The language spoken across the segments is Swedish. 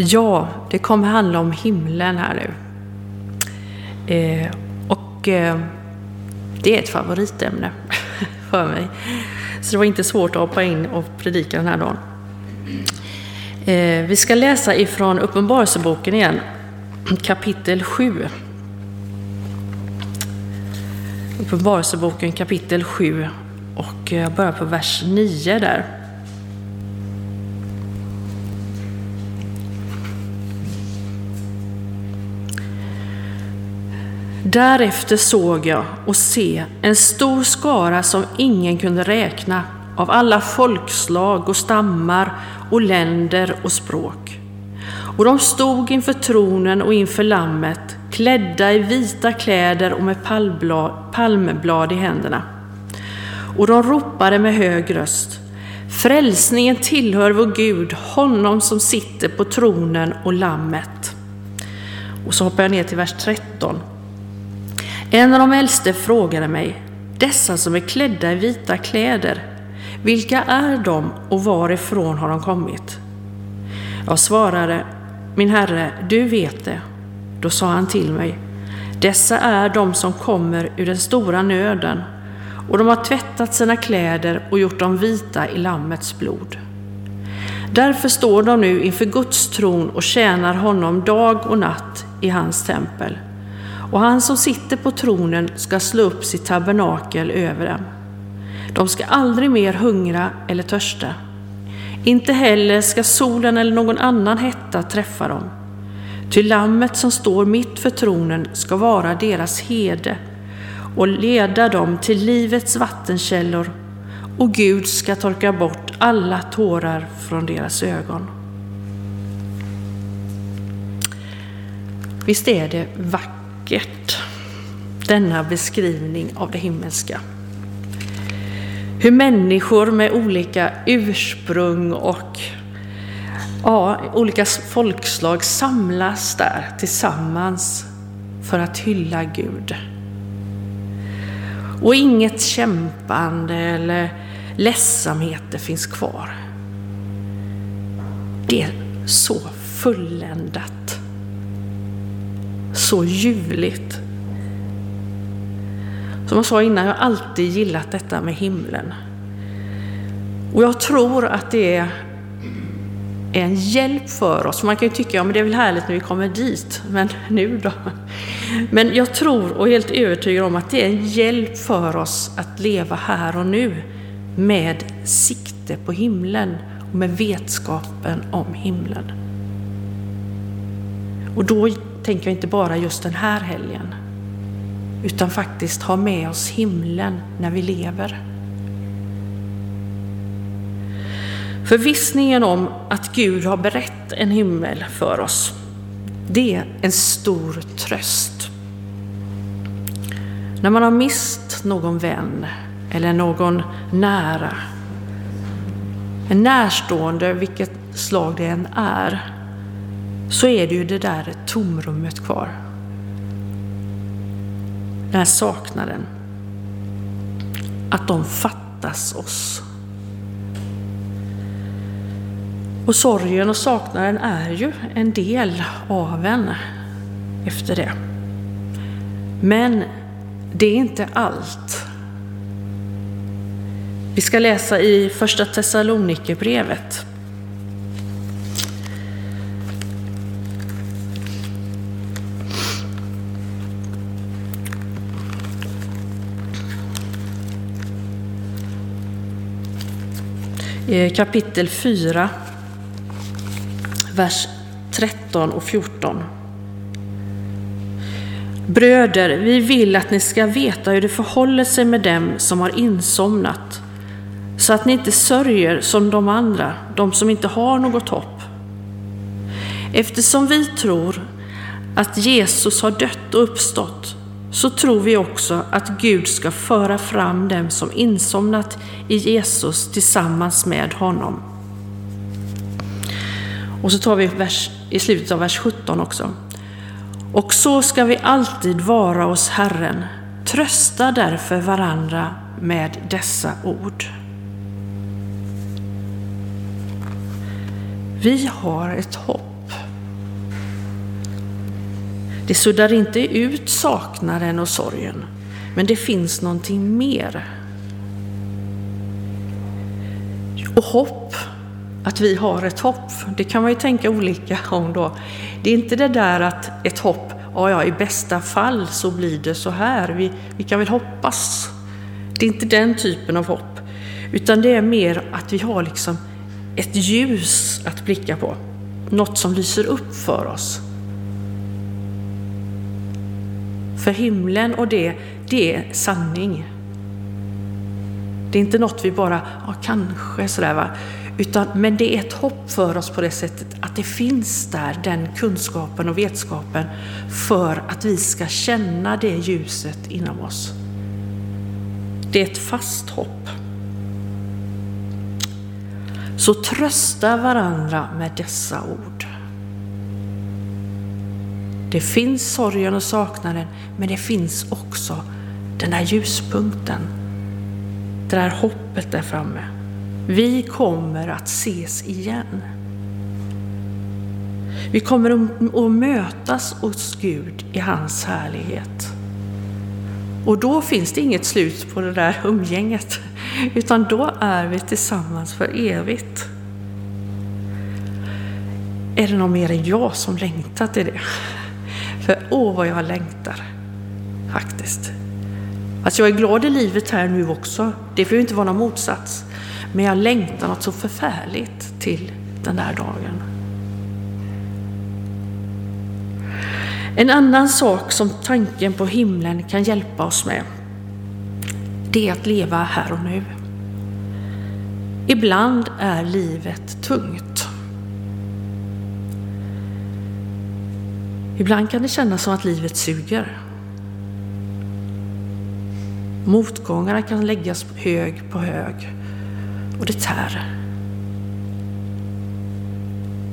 Ja, det kommer handla om himlen här nu. Eh, och eh, det är ett favoritämne för mig. Så det var inte svårt att hoppa in och predika den här dagen. Eh, vi ska läsa ifrån Uppenbarelseboken igen, kapitel 7. Uppenbarelseboken kapitel 7 och jag börjar på vers 9 där. Därefter såg jag och se en stor skara som ingen kunde räkna av alla folkslag och stammar och länder och språk. Och de stod inför tronen och inför lammet, klädda i vita kläder och med palmblad i händerna. Och de ropade med hög röst. Frälsningen tillhör vår Gud, honom som sitter på tronen och lammet. Och så hoppar jag ner till vers 13. En av de äldste frågade mig, dessa som är klädda i vita kläder, vilka är de och varifrån har de kommit? Jag svarade, min herre, du vet det. Då sa han till mig, dessa är de som kommer ur den stora nöden och de har tvättat sina kläder och gjort dem vita i Lammets blod. Därför står de nu inför Guds tron och tjänar honom dag och natt i hans tempel och han som sitter på tronen ska slå upp sitt tabernakel över dem. De ska aldrig mer hungra eller törsta. Inte heller ska solen eller någon annan hetta träffa dem. Ty lammet som står mitt för tronen ska vara deras hede och leda dem till livets vattenkällor och Gud ska torka bort alla tårar från deras ögon. Visst är det vackert vackert, denna beskrivning av det himmelska. Hur människor med olika ursprung och ja, olika folkslag samlas där tillsammans för att hylla Gud. Och inget kämpande eller ledsamheter finns kvar. Det är så fulländat så ljuvligt. Som jag sa innan, jag har alltid gillat detta med himlen. Och jag tror att det är en hjälp för oss. Man kan ju tycka, ja men det är väl härligt när vi kommer dit, men nu då? Men jag tror och är helt övertygad om att det är en hjälp för oss att leva här och nu med sikte på himlen och med vetskapen om himlen. Och då tänker jag inte bara just den här helgen, utan faktiskt ha med oss himlen när vi lever. Förvissningen om att Gud har berett en himmel för oss, det är en stor tröst. När man har mist någon vän eller någon nära, en närstående, vilket slag det än är, så är det ju det där tomrummet kvar. Den här saknaden. Att de fattas oss. Och sorgen och saknaden är ju en del av en efter det. Men det är inte allt. Vi ska läsa i Första Thessalonikerbrevet Eh, kapitel 4, vers 13 och 14. Bröder, vi vill att ni ska veta hur det förhåller sig med dem som har insomnat, så att ni inte sörjer som de andra, de som inte har något hopp. Eftersom vi tror att Jesus har dött och uppstått, så tror vi också att Gud ska föra fram dem som insomnat i Jesus tillsammans med honom. Och så tar vi vers, i slutet av vers 17 också. Och så ska vi alltid vara hos Herren. Trösta därför varandra med dessa ord. Vi har ett hopp Det suddar inte ut saknaden och sorgen, men det finns någonting mer. Och hopp, att vi har ett hopp, det kan man ju tänka olika om då. Det är inte det där att ett hopp, ja, ja i bästa fall så blir det så här, vi, vi kan väl hoppas. Det är inte den typen av hopp, utan det är mer att vi har liksom ett ljus att blicka på, något som lyser upp för oss. För himlen och det, det är sanning. Det är inte något vi bara, ja kanske sådär va, utan, men det är ett hopp för oss på det sättet att det finns där, den kunskapen och vetskapen för att vi ska känna det ljuset inom oss. Det är ett fast hopp. Så trösta varandra med dessa ord. Det finns sorgen och saknaden, men det finns också den där ljuspunkten. Det där hoppet där framme. Vi kommer att ses igen. Vi kommer att mötas hos Gud i hans härlighet. Och då finns det inget slut på det där umgänget, utan då är vi tillsammans för evigt. Är det någon mer än jag som längtar till det? För åh vad jag längtar, faktiskt. Att jag är glad i livet här nu också, det får ju inte vara någon motsats. Men jag längtar något så förfärligt till den där dagen. En annan sak som tanken på himlen kan hjälpa oss med, det är att leva här och nu. Ibland är livet tungt. Ibland kan det kännas som att livet suger. Mm. Motgångarna kan läggas hög på hög och det tär.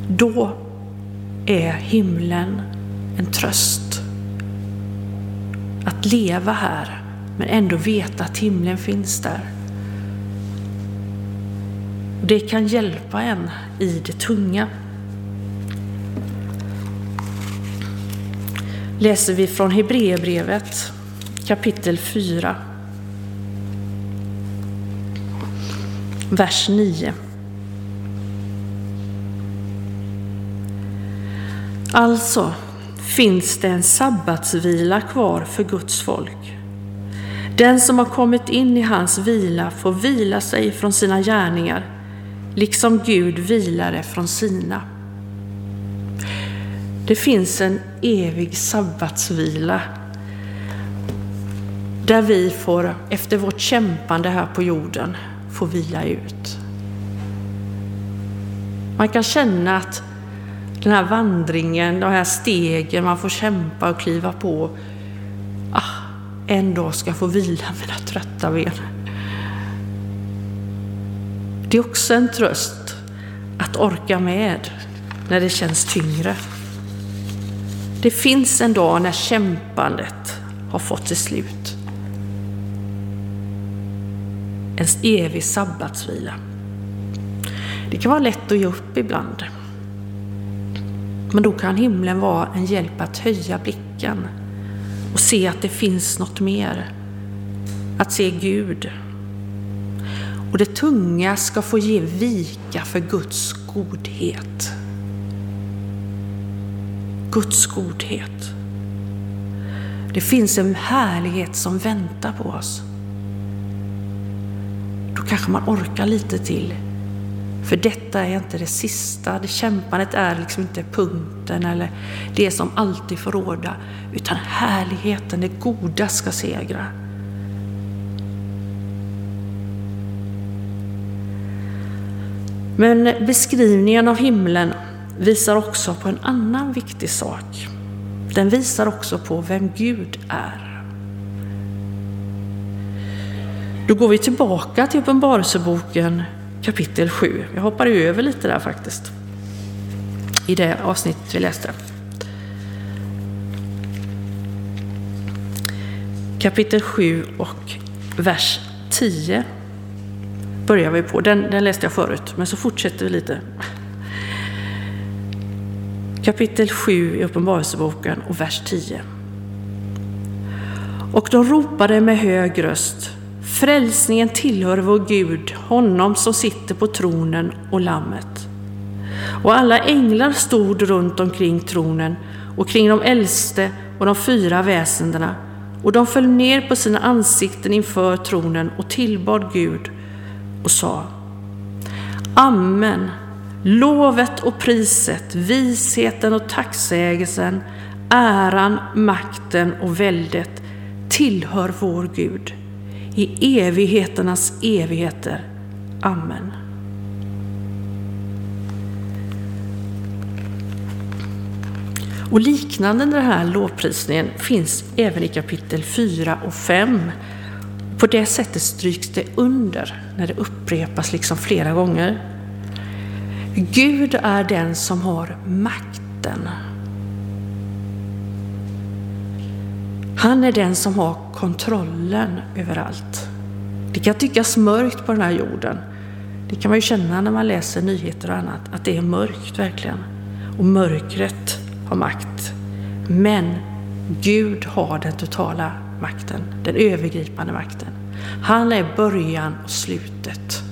Då är himlen en tröst. Att leva här men ändå veta att himlen finns där. Det kan hjälpa en i det tunga. Läser vi från Hebreerbrevet kapitel 4 vers 9. Alltså finns det en sabbatsvila kvar för Guds folk. Den som har kommit in i hans vila får vila sig från sina gärningar, liksom Gud vilade från sina. Det finns en evig sabbatsvila där vi får, efter vårt kämpande här på jorden, få vila ut. Man kan känna att den här vandringen, de här stegen man får kämpa och kliva på, ah, en dag ska jag få vila mina trötta ben. Det är också en tröst att orka med när det känns tyngre. Det finns en dag när kämpandet har fått sitt slut en evig sabbatsvila. Det kan vara lätt att ge upp ibland. Men då kan himlen vara en hjälp att höja blicken och se att det finns något mer. Att se Gud. Och det tunga ska få ge vika för Guds godhet. Guds godhet. Det finns en härlighet som väntar på oss kanske man orkar lite till. För detta är inte det sista, det kämpandet är liksom inte punkten eller det som alltid får råda, utan härligheten, det goda ska segra. Men beskrivningen av himlen visar också på en annan viktig sak. Den visar också på vem Gud är. Då går vi tillbaka till Uppenbarelseboken kapitel 7. Jag hoppar över lite där faktiskt. I det avsnitt vi läste. Kapitel 7 och vers 10 börjar vi på. Den, den läste jag förut, men så fortsätter vi lite. kapitel 7 i Uppenbarelseboken och vers 10. Och de ropade med hög röst. Frälsningen tillhör vår Gud, honom som sitter på tronen och lammet. Och alla änglar stod runt omkring tronen och kring de äldste och de fyra väsendena och de föll ner på sina ansikten inför tronen och tillbad Gud och sa Amen. Lovet och priset, visheten och tacksägelsen, äran, makten och väldet tillhör vår Gud i evigheternas evigheter. Amen. Och liknande den här lovprisningen finns även i kapitel 4 och 5. På det sättet stryks det under när det upprepas liksom flera gånger. Gud är den som har makten. Han är den som har kontrollen över allt. Det kan tyckas mörkt på den här jorden. Det kan man ju känna när man läser nyheter och annat, att det är mörkt verkligen. Och mörkret har makt. Men Gud har den totala makten, den övergripande makten. Han är början och slutet.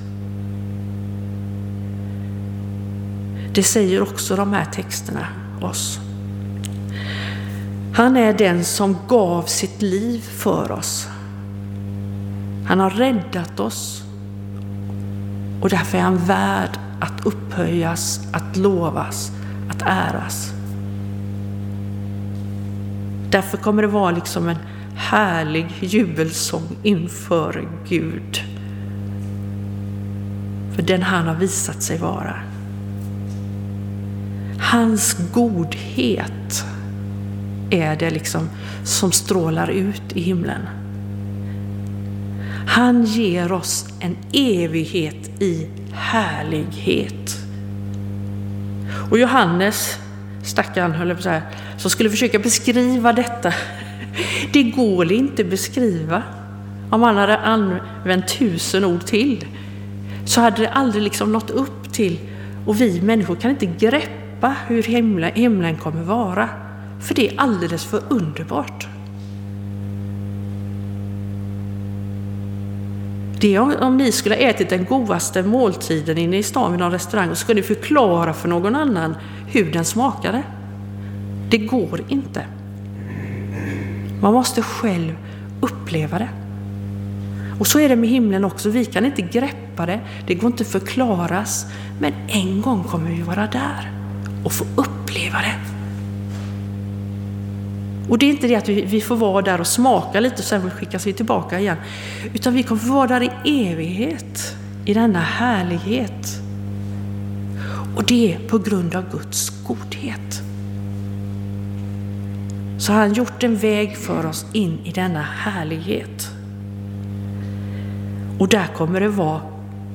Det säger också de här texterna oss. Han är den som gav sitt liv för oss. Han har räddat oss och därför är han värd att upphöjas, att lovas, att äras. Därför kommer det vara liksom en härlig jubelsång inför Gud. För den han har visat sig vara. Hans godhet är det liksom som strålar ut i himlen. Han ger oss en evighet i härlighet. Och Johannes, stackaren höll jag på så här, som skulle försöka beskriva detta. Det går inte beskriva. Om han hade använt tusen ord till så hade det aldrig liksom nått upp till, och vi människor kan inte greppa hur himlen, himlen kommer vara. För det är alldeles för underbart. Det är om, om ni skulle ha ätit den godaste måltiden inne i stan vid någon restaurang och skulle förklara för någon annan hur den smakade. Det går inte. Man måste själv uppleva det. Och så är det med himlen också. Vi kan inte greppa det, det går inte att förklaras. Men en gång kommer vi vara där och få uppleva det. Och det är inte det att vi, får vara där och smaka lite och sen skickas vi tillbaka igen. Utan vi kommer få vara där i evighet, i denna härlighet. Och det är på grund av Guds godhet. Så har han gjort en väg för oss in i denna härlighet. Och där kommer det vara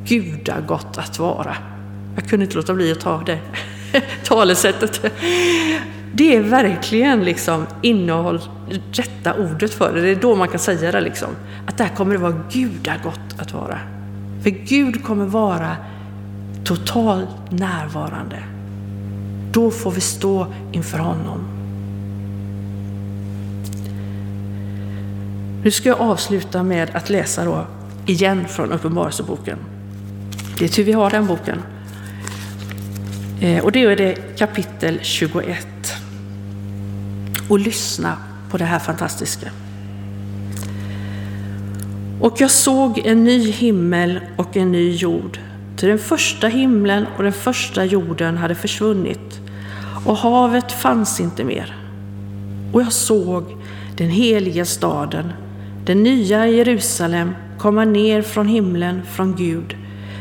gudagott att vara. Jag kunde inte låta bli att ta det talesättet. Det är verkligen liksom innehåll, rätta ordet för det. Det är då man kan säga det liksom. Att där kommer det vara gudagott att vara. För Gud kommer vara totalt närvarande. Då får vi stå inför honom. Nu ska jag avsluta med att läsa då igen från Uppenbarelseboken. Det är tur vi har den boken. Eh, och det är det kapitel 21 och lyssna på det här fantastiska. Och jag såg en ny himmel och en ny jord. Till den första himlen och den första jorden hade försvunnit och havet fanns inte mer. Och jag såg den heliga staden, den nya Jerusalem, komma ner från himlen från Gud,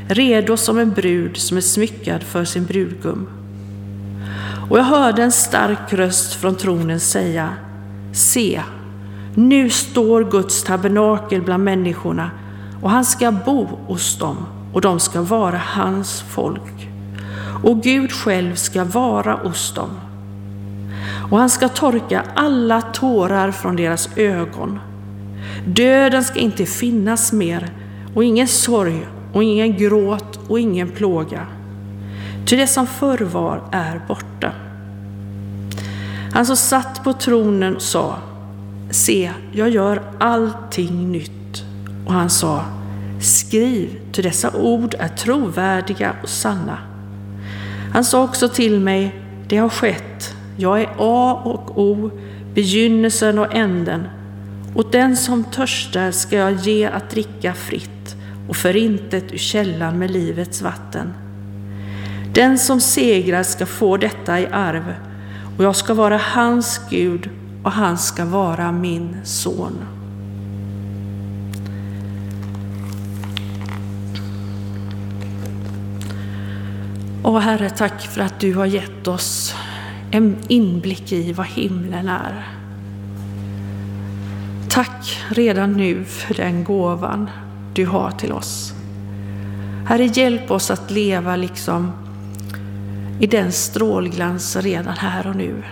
redo som en brud som är smyckad för sin brudgum. Och jag hörde en stark röst från tronen säga Se, nu står Guds tabernakel bland människorna och han ska bo hos dem och de ska vara hans folk. Och Gud själv ska vara hos dem. Och han ska torka alla tårar från deras ögon. Döden ska inte finnas mer och ingen sorg och ingen gråt och ingen plåga. Ty det som förr var är borta. Han som satt på tronen sa, se, jag gör allting nytt. Och han sa, skriv, ty dessa ord är trovärdiga och sanna. Han sa också till mig, det har skett, jag är A och O, begynnelsen och änden. Åt den som törstar ska jag ge att dricka fritt och förintet ur källan med livets vatten. Den som segrar ska få detta i arv och jag ska vara hans Gud och han ska vara min son. Åh Herre, tack för att du har gett oss en inblick i vad himlen är. Tack redan nu för den gåvan du har till oss. Herre, hjälp oss att leva liksom i den strålglans redan här och nu.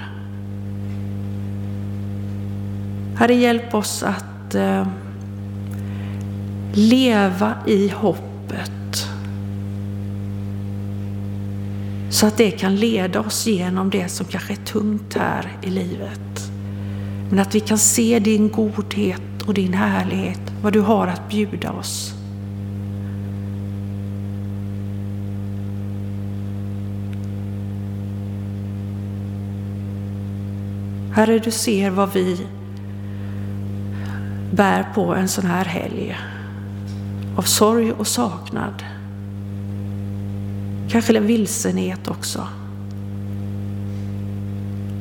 Herre, hjälp oss att eh, leva i hoppet så att det kan leda oss genom det som kanske är tungt här i livet. Men att vi kan se din godhet och din härlighet, vad du har att bjuda oss. Herre, du ser vad vi bär på en sån här helg av sorg och saknad. Kanske en vilsenhet också.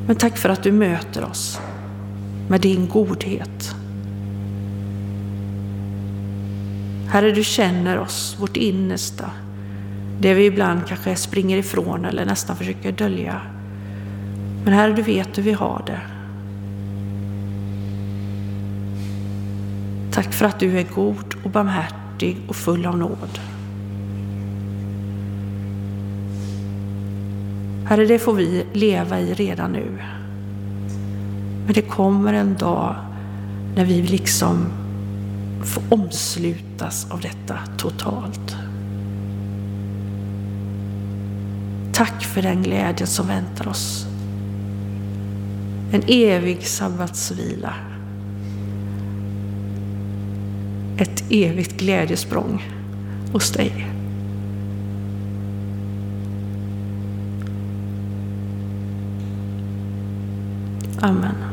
Men tack för att du möter oss med din godhet. Herre, du känner oss, vårt innersta, det vi ibland kanske springer ifrån eller nästan försöker dölja. Men Herre, du vet hur vi har det. Tack för att du är god och barmhärtig och full av nåd. Herre, det får vi leva i redan nu. Men det kommer en dag när vi liksom få omslutas av detta totalt. Tack för den glädje som väntar oss. En evig sabbatsvila. Ett evigt glädjesprång hos dig. Amen.